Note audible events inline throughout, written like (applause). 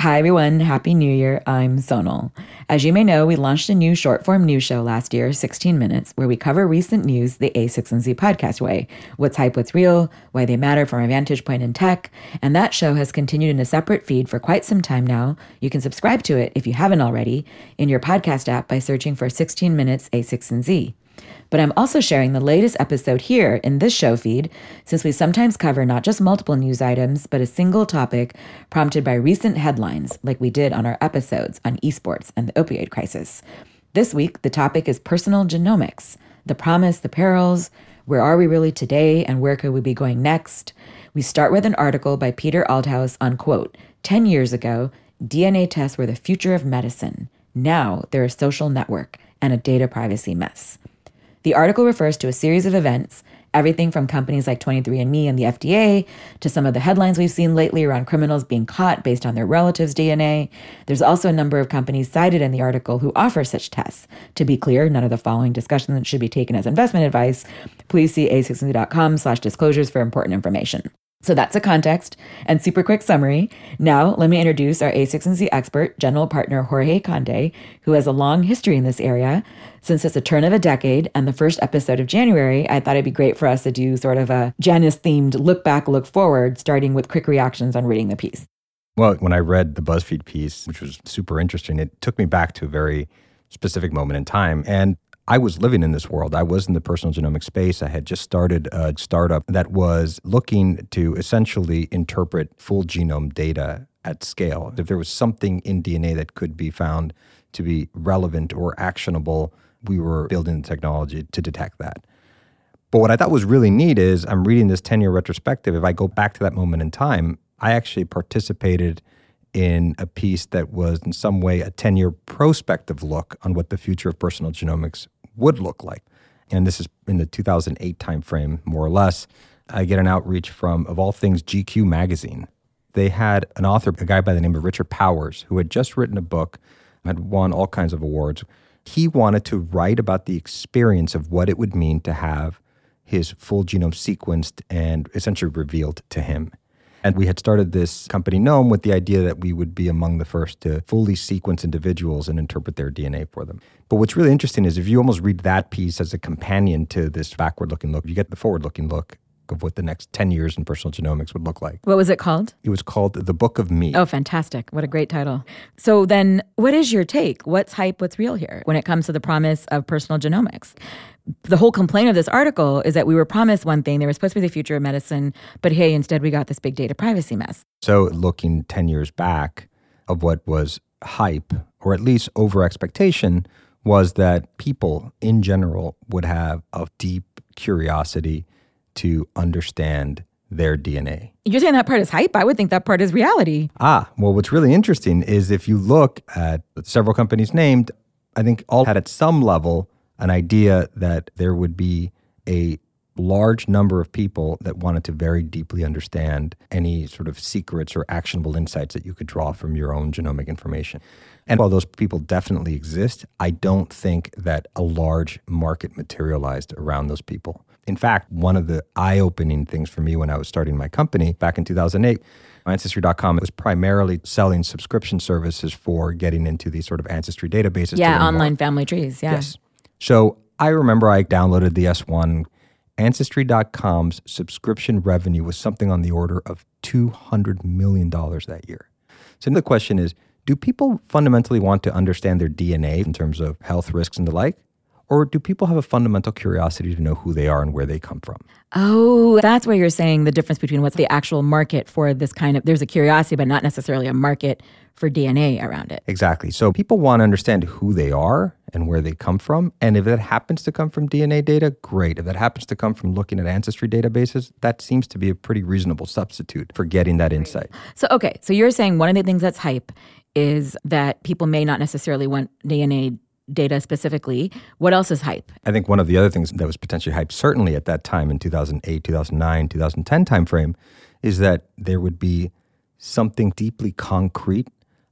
Hi, everyone. Happy New Year. I'm Sonal. As you may know, we launched a new short form news show last year, 16 Minutes, where we cover recent news the a16z podcast way what's hype, what's real, why they matter from a vantage point in tech. And that show has continued in a separate feed for quite some time now. You can subscribe to it if you haven't already in your podcast app by searching for 16 Minutes a16z. But I'm also sharing the latest episode here in this show feed, since we sometimes cover not just multiple news items, but a single topic prompted by recent headlines, like we did on our episodes on esports and the opioid crisis. This week, the topic is personal genomics the promise, the perils, where are we really today, and where could we be going next? We start with an article by Peter Aldhous on quote, 10 years ago, DNA tests were the future of medicine. Now they're a social network and a data privacy mess. The article refers to a series of events, everything from companies like 23andMe and the FDA to some of the headlines we've seen lately around criminals being caught based on their relatives' DNA. There's also a number of companies cited in the article who offer such tests. To be clear, none of the following discussions should be taken as investment advice. Please see a16z slash disclosures for important information. So that's a context and super quick summary. Now, let me introduce our a16z expert, general partner Jorge Conde, who has a long history in this area. Since it's a turn of a decade and the first episode of January, I thought it'd be great for us to do sort of a Janus themed look back, look forward, starting with quick reactions on reading the piece. Well, when I read the BuzzFeed piece, which was super interesting, it took me back to a very specific moment in time. And I was living in this world. I was in the personal genomic space. I had just started a startup that was looking to essentially interpret full genome data at scale. If there was something in DNA that could be found to be relevant or actionable, we were building the technology to detect that. But what I thought was really neat is I'm reading this 10 year retrospective. If I go back to that moment in time, I actually participated in a piece that was in some way a 10 year prospective look on what the future of personal genomics would look like. And this is in the 2008 timeframe, more or less. I get an outreach from, of all things, GQ magazine. They had an author, a guy by the name of Richard Powers, who had just written a book, had won all kinds of awards. He wanted to write about the experience of what it would mean to have his full genome sequenced and essentially revealed to him. And we had started this company, Knome, with the idea that we would be among the first to fully sequence individuals and interpret their DNA for them. But what's really interesting is if you almost read that piece as a companion to this backward looking look, you get the forward looking look of what the next 10 years in personal genomics would look like. What was it called? It was called The Book of Me. Oh, fantastic. What a great title. So, then what is your take? What's hype? What's real here when it comes to the promise of personal genomics? The whole complaint of this article is that we were promised one thing, there was supposed to be the future of medicine, but hey, instead we got this big data privacy mess. So, looking 10 years back of what was hype, or at least over expectation, was that people in general would have a deep curiosity to understand their DNA. You're saying that part is hype? I would think that part is reality. Ah, well, what's really interesting is if you look at several companies named, I think all had at some level an idea that there would be a large number of people that wanted to very deeply understand any sort of secrets or actionable insights that you could draw from your own genomic information. And while those people definitely exist, I don't think that a large market materialized around those people. In fact, one of the eye opening things for me when I was starting my company back in 2008 Ancestry.com was primarily selling subscription services for getting into these sort of ancestry databases. Yeah, online more. family trees. Yeah. Yes. So I remember I downloaded the S1. Ancestry.com's subscription revenue was something on the order of $200 million that year. So the question is do people fundamentally want to understand their DNA in terms of health risks and the like? Or do people have a fundamental curiosity to know who they are and where they come from? Oh, that's where you're saying the difference between what's the actual market for this kind of, there's a curiosity, but not necessarily a market for DNA around it. Exactly. So people want to understand who they are and where they come from. And if that happens to come from DNA data, great. If that happens to come from looking at ancestry databases, that seems to be a pretty reasonable substitute for getting that insight. So, okay. So you're saying one of the things that's hype is that people may not necessarily want DNA data specifically. What else is hype? I think one of the other things that was potentially hype, certainly at that time in 2008, 2009, 2010 timeframe, is that there would be something deeply concrete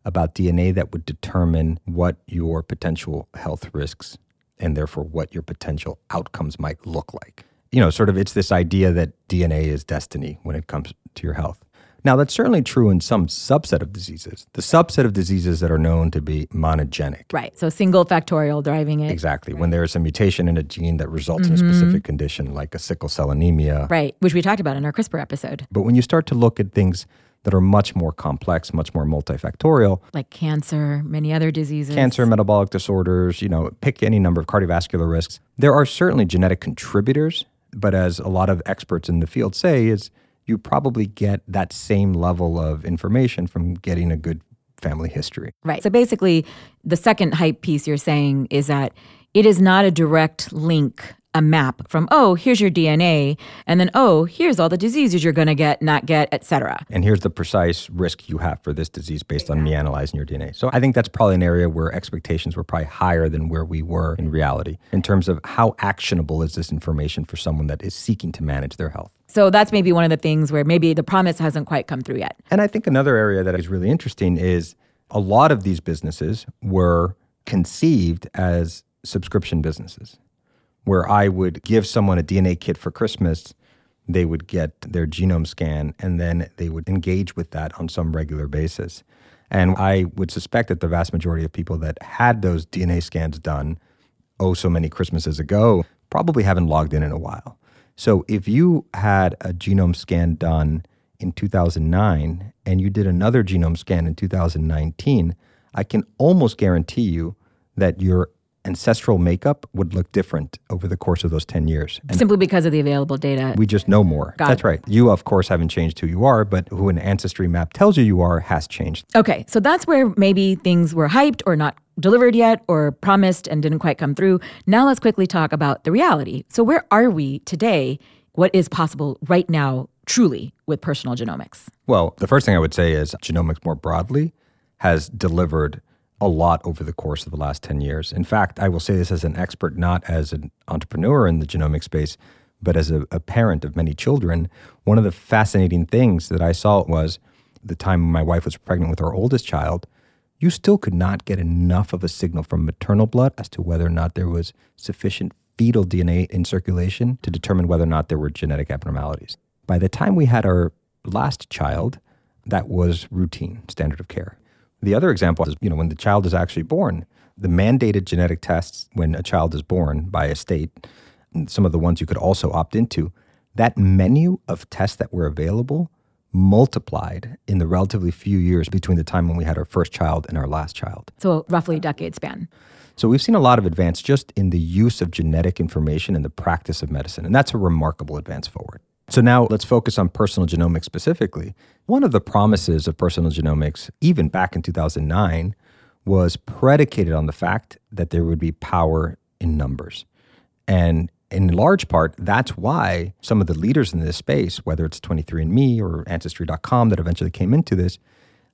about DNA that would determine what your potential health risks and therefore what your potential outcomes might look like. You know, sort of it's this idea that DNA is destiny when it comes to your health. Now, that's certainly true in some subset of diseases, the subset of diseases that are known to be monogenic. Right. So single factorial driving it. Exactly. When there is a mutation in a gene that results in a mm-hmm. specific condition, like a sickle cell anemia. Right. Which we talked about in our CRISPR episode, But when you start to look at things that are much more complex, much more multifactorial, like cancer, many other diseases. cancer, metabolic disorders, you know, pick any number of cardiovascular risks. There are certainly genetic contributors, but as a lot of experts in the field say, is you probably get that same level of information from getting a good family history. Right. So basically, the second hype piece you're saying is that it is not a direct link, a map from, oh, here's your DNA, and then, oh, here's all the diseases you're going to get, not get, etc. And here's the precise risk you have for this disease based on me analyzing your DNA. So I think that's probably an area where expectations were probably higher than where we were in reality in terms of how actionable is this information for someone that is seeking to manage their health. So that's maybe one of the things where maybe the promise hasn't quite come through yet. And I think another area that is really interesting is a lot of these businesses were conceived as subscription businesses, where I would give someone a DNA kit for Christmas, they would get their genome scan, and then they would engage with that on some regular basis. And I would suspect that the vast majority of people that had those DNA scans done, oh, so many Christmases ago, probably haven't logged in in a while. So if you had a genome scan done in 2009 and you did another genome scan in 2019, I can almost guarantee you that your ancestral makeup would look different over the course of those 10 years. And Simply because of the available data. we just know more. Got That's it. right. You, of course, haven't changed who you are, but who an ancestry map tells you you are has changed. Okay, so that's where maybe things were hyped or not delivered yet or promised and didn't quite come through. Now let's quickly talk about the reality. So, where are we today? What is possible right now, truly, with personal genomics? Well, the first thing I would say is genomics more broadly has delivered a lot over the course of the last 10 years. In fact, I will say this as an expert, not as an entrepreneur in the genomic space, but as a, a parent of many children. One of the fascinating things that I saw was the time my wife was pregnant with our oldest child, you still could not get enough of a signal from maternal blood as to whether or not there was sufficient fetal DNA in circulation to determine whether or not there were genetic abnormalities. By the time we had our last child, that was routine, standard of care. The other example is, you know, when the child is actually born, the mandated genetic tests when a child is born by a state, some of the ones you could also opt into, that menu of tests that were available multiplied in the relatively few years between the time when we had our first child and our last child. So, roughly a decade span. So we've seen a lot of advance just in the use of genetic information in the practice of medicine, and that's a remarkable advance forward. So now let's focus on personal genomics specifically. One of the promises of personal genomics, even back in 2009, was predicated on the fact that there would be power in numbers. And in large part, that's why some of the leaders in this space, whether it's 23andMe or Ancestry.com that eventually came into this,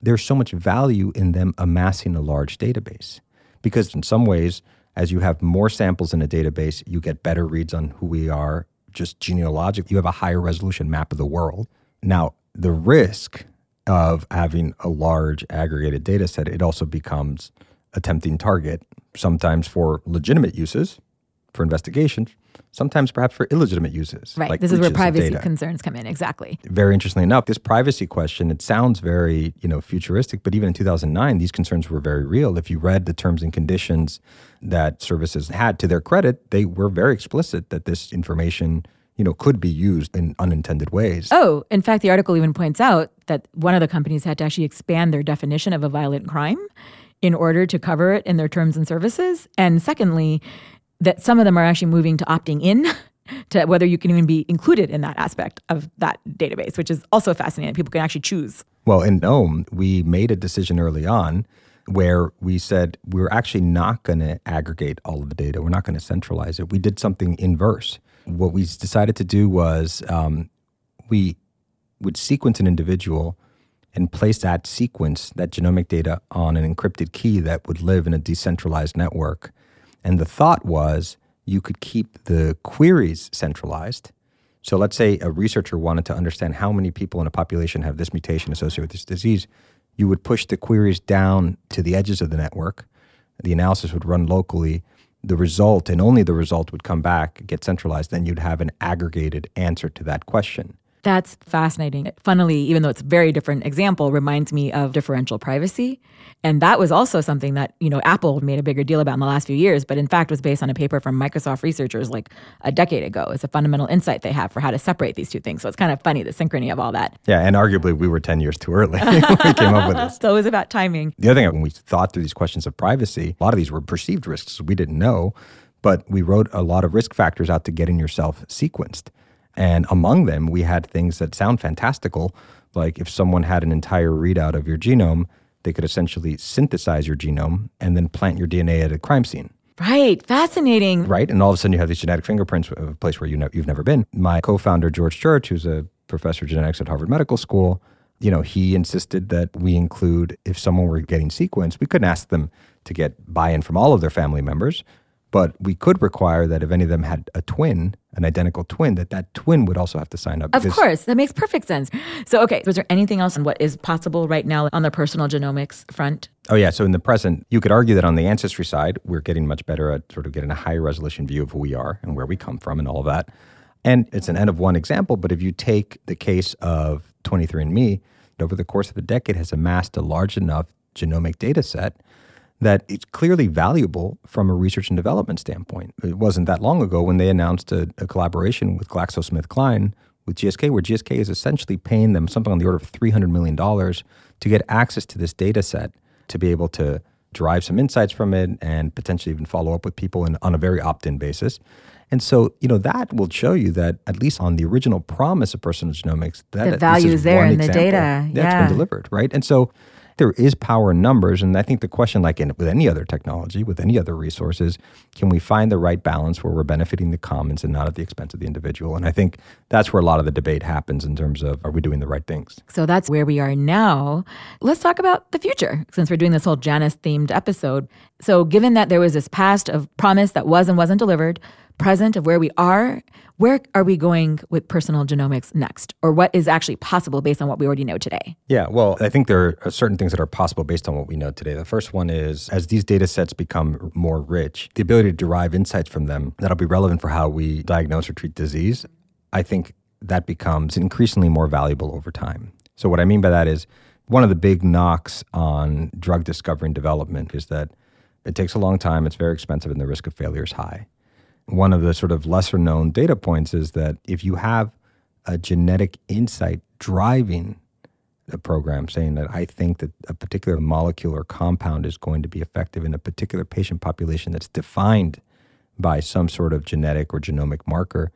there's so much value in them amassing a large database. Because in some ways, as you have more samples in a database, you get better reads on who we are, just genealogic. You have a higher resolution map of the world. Now, the risk of having a large aggregated data set, it also becomes a tempting target, sometimes for legitimate uses, for investigations, sometimes perhaps for illegitimate uses. Right. like this is where privacy concerns come in. Exactly. very interestingly enough, this privacy question, it sounds very, you know, futuristic, but even in 2009, these concerns were very real. If you read the terms and conditions that services had to their credit, they were very explicit that this information, you know, could be used in unintended ways. Oh, in fact, the article even points out that one of the companies had to actually expand their definition of a violent crime in order to cover it in their terms and services. And secondly, that some of them are actually moving to opting in (laughs) to whether you can even be included in that aspect of that database, which is also fascinating. People can actually choose. Well, in Knome, we made a decision early on where we said we're actually not going to aggregate all of the data. We're not going to centralize it. We did something inverse. What we decided to do was um, we would sequence an individual and place that sequence, that genomic data, on an encrypted key that would live in a decentralized network. And the thought was you could keep the queries centralized. So let's say a researcher wanted to understand how many people in a population have this mutation associated with this disease. You would push the queries down to the edges of the network. The analysis would run locally. The result, and only the result, would come back, get centralized. Then you'd have an aggregated answer to that question. That's fascinating. Funnily, even though it's a very different example, reminds me of differential privacy. And that was also something that, you know, Apple made a bigger deal about in the last few years, but in fact was based on a paper from Microsoft researchers like a decade ago. It's a fundamental insight they have for how to separate these two things. So it's kind of funny, the synchrony of all that. Yeah, and arguably we were 10 years too early (laughs) when we came up with this. (laughs) So it was about timing. The other thing, when we thought through these questions of privacy, a lot of these were perceived risks we didn't know, but we wrote a lot of risk factors out to getting yourself sequenced. And among them, we had things that sound fantastical, like if someone had an entire readout of your genome, they could essentially synthesize your genome and then plant your DNA at a crime scene. Right. Fascinating. Right. And all of a sudden you have these genetic fingerprints of a place where you know, you've never been. My co founder, George Church, who's a professor of genetics at Harvard Medical School, you know, he insisted that we include, if someone were getting sequenced, we couldn't ask them to get buy in from all of their family members. But we could require that if any of them had a twin, an identical twin, that that twin would also have to sign up. Of course, that makes perfect sense. So, okay, was there anything else on what is possible right now on the personal genomics front? Oh, yeah. So, in the present, you could argue that on the ancestry side, we're getting much better at sort of getting a higher resolution view of who we are and where we come from and all of that. And it's an end of one example, but if you take the case of 23andMe, over the course of a decade has amassed a large enough genomic data set that it's clearly valuable from a research and development standpoint. It wasn't that long ago when they announced a, a collaboration with GlaxoSmithKline with GSK, where GSK is essentially paying them something on the order of $300 million to get access to this data set to be able to derive some insights from it and potentially even follow up with people in, on a very opt in basis. And so, you know, that will show you that at least on the original promise of personal genomics, that the value is there in the data. That's yeah. been delivered, right? And so there is power in numbers. And I think the question, like in, with any other technology, with any other resources, can we find the right balance where we're benefiting the commons and not at the expense of the individual? And I think that's where a lot of the debate happens in terms of are we doing the right things? So that's where we are now. Let's talk about the future since we're doing this whole Janus themed episode. So, given that there was this past of promise that was and wasn't delivered, present of where we are, where are we going with personal genomics next? Or what is actually possible based on what we already know today? Yeah, well, I think there are certain things that are possible based on what we know today. The first one is as these data sets become more rich, the ability to derive insights from them that'll be relevant for how we diagnose or treat disease, I think that becomes increasingly more valuable over time. So, what I mean by that is one of the big knocks on drug discovery and development is that it takes a long time, it's very expensive, and the risk of failure is high one of the sort of lesser known data points is that if you have a genetic insight driving a program saying that I think that a particular molecule or compound is going to be effective in a particular patient population that's defined by some sort of genetic or genomic marker,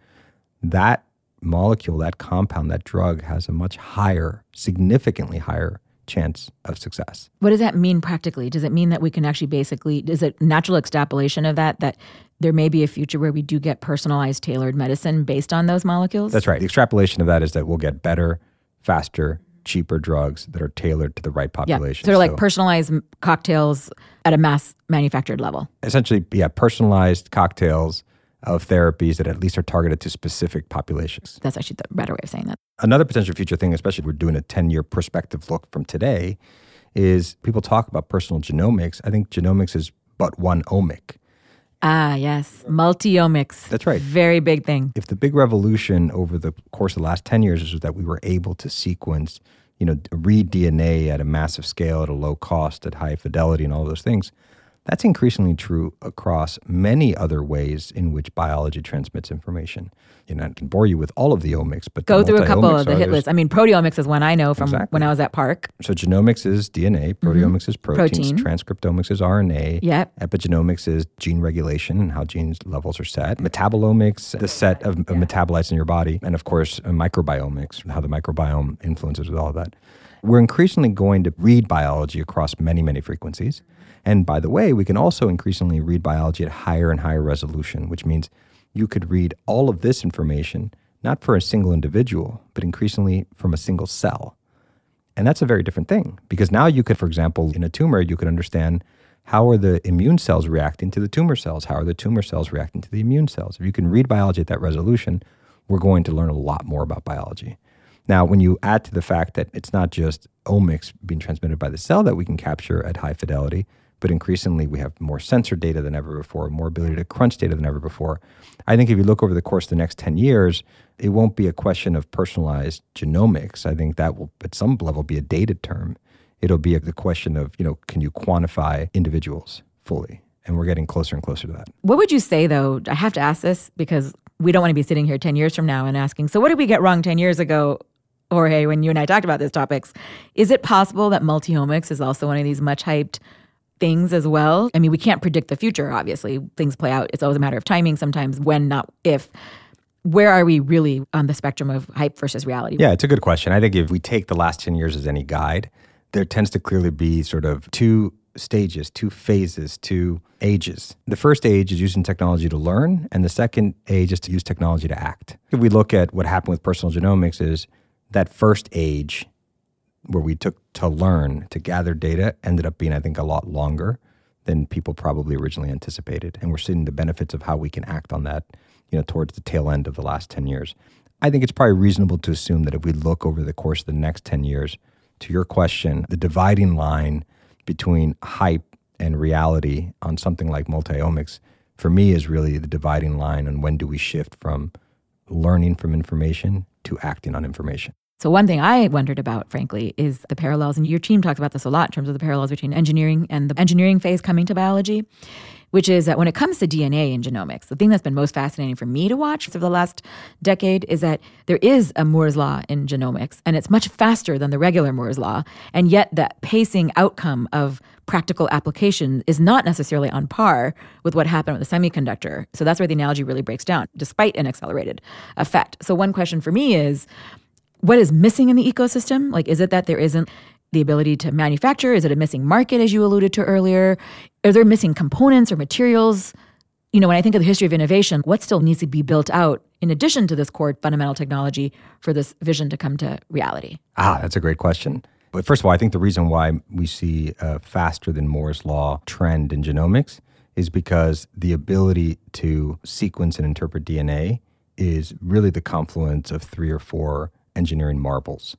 that molecule, that compound, that drug has a much higher, significantly higher chance of success. What does that mean practically? Does it mean that we can actually basically, is it natural extrapolation of that, that there may be a future where we do get personalized, tailored medicine based on those molecules? That's right. The extrapolation of that is that we'll get better, faster, cheaper drugs that are tailored to the right population. Yeah, sort of like so, personalized cocktails at a mass manufactured level. Essentially, yeah, personalized cocktails of therapies that at least are targeted to specific populations. That's actually the better way of saying that. Another potential future thing, especially if we're doing a 10 year perspective look from today, is people talk about personal genomics. I think genomics is but one omic. Ah, yes. Multiomics. That's right. Very big thing. If the big revolution over the course of the last 10 years is that we were able to sequence, you know, read DNA at a massive scale, at a low cost, at high fidelity, and all those things, that's increasingly true across many other ways in which biology transmits information. You know, I can bore you with all of the omics, but go through a couple of the hit lists. I mean, proteomics is one I know from exactly. when I was at PARC. So genomics is DNA, mm-hmm. proteomics mm-hmm. is proteins, Protein. transcriptomics is RNA, yep. epigenomics is gene regulation and how genes levels are set, metabolomics, the set of, of metabolites in your body, and of course, uh, microbiomics, how the microbiome influences with all of that. We're increasingly going to read biology across many, many frequencies. And by the way, we can also increasingly read biology at higher and higher resolution, which means you could read all of this information, not for a single individual, but increasingly from a single cell. And that's a very different thing because now you could, for example, in a tumor, you could understand how are the immune cells reacting to the tumor cells? How are the tumor cells reacting to the immune cells? If you can read biology at that resolution, we're going to learn a lot more about biology. Now, when you add to the fact that it's not just omics being transmitted by the cell that we can capture at high fidelity, but increasingly we have more sensor data than ever before, more ability to crunch data than ever before. I think if you look over the course of the next 10 years, it won't be a question of personalized genomics. I think that will, at some level, be a dated term. It'll be the question of, you know, can you quantify individuals fully? And we're getting closer and closer to that. What would you say, though? I have to ask this because we don't want to be sitting here 10 years from now and asking, so what did we get wrong 10 years ago Jorge, when you and I talked about these topics, is it possible that multiomics is also one of these much hyped things as well? I mean, we can't predict the future, obviously. Things play out. It's always a matter of timing, sometimes when, not if. Where are we really on the spectrum of hype versus reality? Yeah, it's a good question. I think if we take the last 10 years as any guide, there tends to clearly be sort of two stages, two phases, two ages. The first age is using technology to learn, and the second age is to use technology to act. If we look at what happened with personal genomics is that first age where we took to learn to gather data ended up being, I think, a lot longer than people probably originally anticipated. And we're seeing the benefits of how we can act on that, you know, towards the tail end of the last 10 years. I think it's probably reasonable to assume that if we look over the course of the next 10 years, to your question, the dividing line between hype and reality on something like multiomics, for me, is really the dividing line on when do we shift from learning from information to acting on information. So, one thing I wondered about, frankly, is the parallels. And your team talks about this a lot in terms of the parallels between engineering and the engineering phase coming to biology, which is that when it comes to DNA and genomics, the thing that's been most fascinating for me to watch for the last decade is that there is a Moore's Law in genomics, and it's much faster than the regular Moore's Law. And yet, that pacing outcome of practical application is not necessarily on par with what happened with the semiconductor. So, that's where the analogy really breaks down, despite an accelerated effect. So, one question for me is, what is missing in the ecosystem? Like, is it that there isn't the ability to manufacture? Is it a missing market, as you alluded to earlier? Are there missing components or materials? You know, when I think of the history of innovation, what still needs to be built out in addition to this core fundamental technology for this vision to come to reality? Ah, that's a great question. But first of all, I think the reason why we see a faster than Moore's Law trend in genomics is because the ability to sequence and interpret DNA is really the confluence of three or four engineering marbles.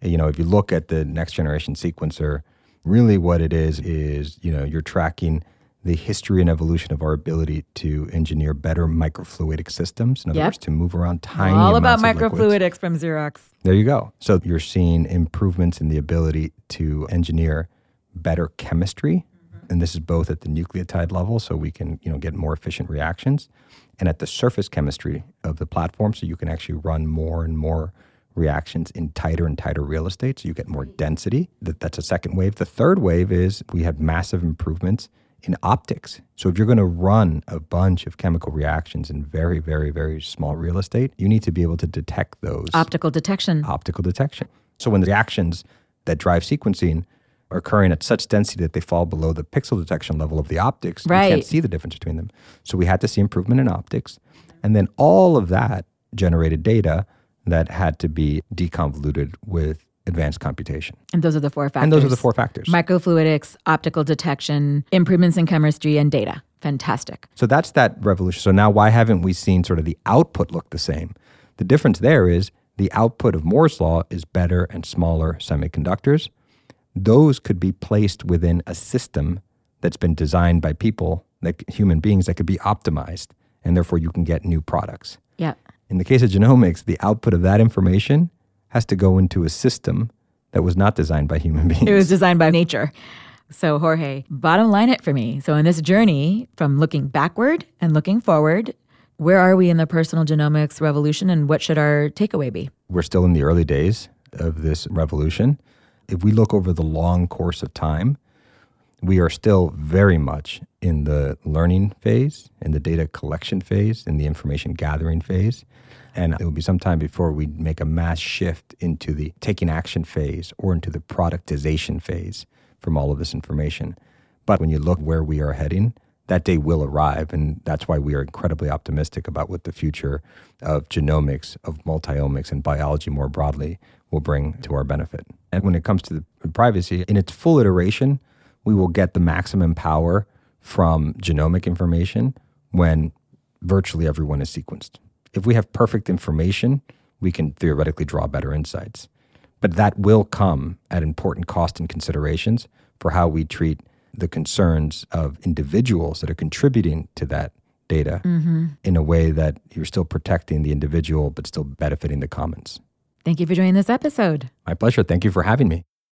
You know, if you look at the next generation sequencer, really what it is is, you know, you're tracking the history and evolution of our ability to engineer better microfluidic systems. In other yep. words, to move around tiny. All about microfluidics from Xerox. There you go. So you're seeing improvements in the ability to engineer better chemistry, mm-hmm. and this is both at the nucleotide level, so we can you know get more efficient reactions, and at the surface chemistry of the platform, so you can actually run more and more reactions in tighter and tighter real estate, so you get more density. That, that's a second wave. The third wave is we have massive improvements in optics. So if you're going to run a bunch of chemical reactions in very, very, very small real estate, you need to be able to detect those. Optical detection. Optical detection. So when the reactions that drive sequencing are occurring at such density that they fall below the pixel detection level of the optics, right. you can't see the difference between them. So we had to see improvement in optics. And then all of that generated data that had to be deconvoluted with advanced computation. And those are the four factors. And those are the four factors. Microfluidics, optical detection, improvements in chemistry, and data. Fantastic. So that's that revolution. So now why haven't we seen sort of the output look the same? The difference there is the output of Moore's law is better and smaller semiconductors. Those could be placed within a system that's been designed by people, like human beings, that could be optimized, and therefore you can get new products. In the case of genomics, the output of that information has to go into a system that was not designed by human (laughs) beings. It was designed by nature. So, Jorge, bottom line it for me. So, in this journey from looking backward and looking forward, where are we in the personal genomics revolution and what should our takeaway be? We're still in the early days of this revolution. If we look over the long course of time, we are still very much in the learning phase, in the data collection phase, in the information gathering phase. And it will be some time before we make a mass shift into the taking action phase or into the productization phase from all of this information. But when you look where we are heading, that day will arrive. And that's why we are incredibly optimistic about what the future of genomics, of multiomics, and biology more broadly will bring to our benefit. And when it comes to privacy, in its full iteration, we will get the maximum power from genomic information when virtually everyone is sequenced. If we have perfect information, we can theoretically draw better insights. But that will come at important cost and considerations for how we treat the concerns of individuals that are contributing to that data Mm-hmm. in a way that you're still protecting the individual but still benefiting the commons. Thank you for joining this episode. My pleasure. Thank you for having me.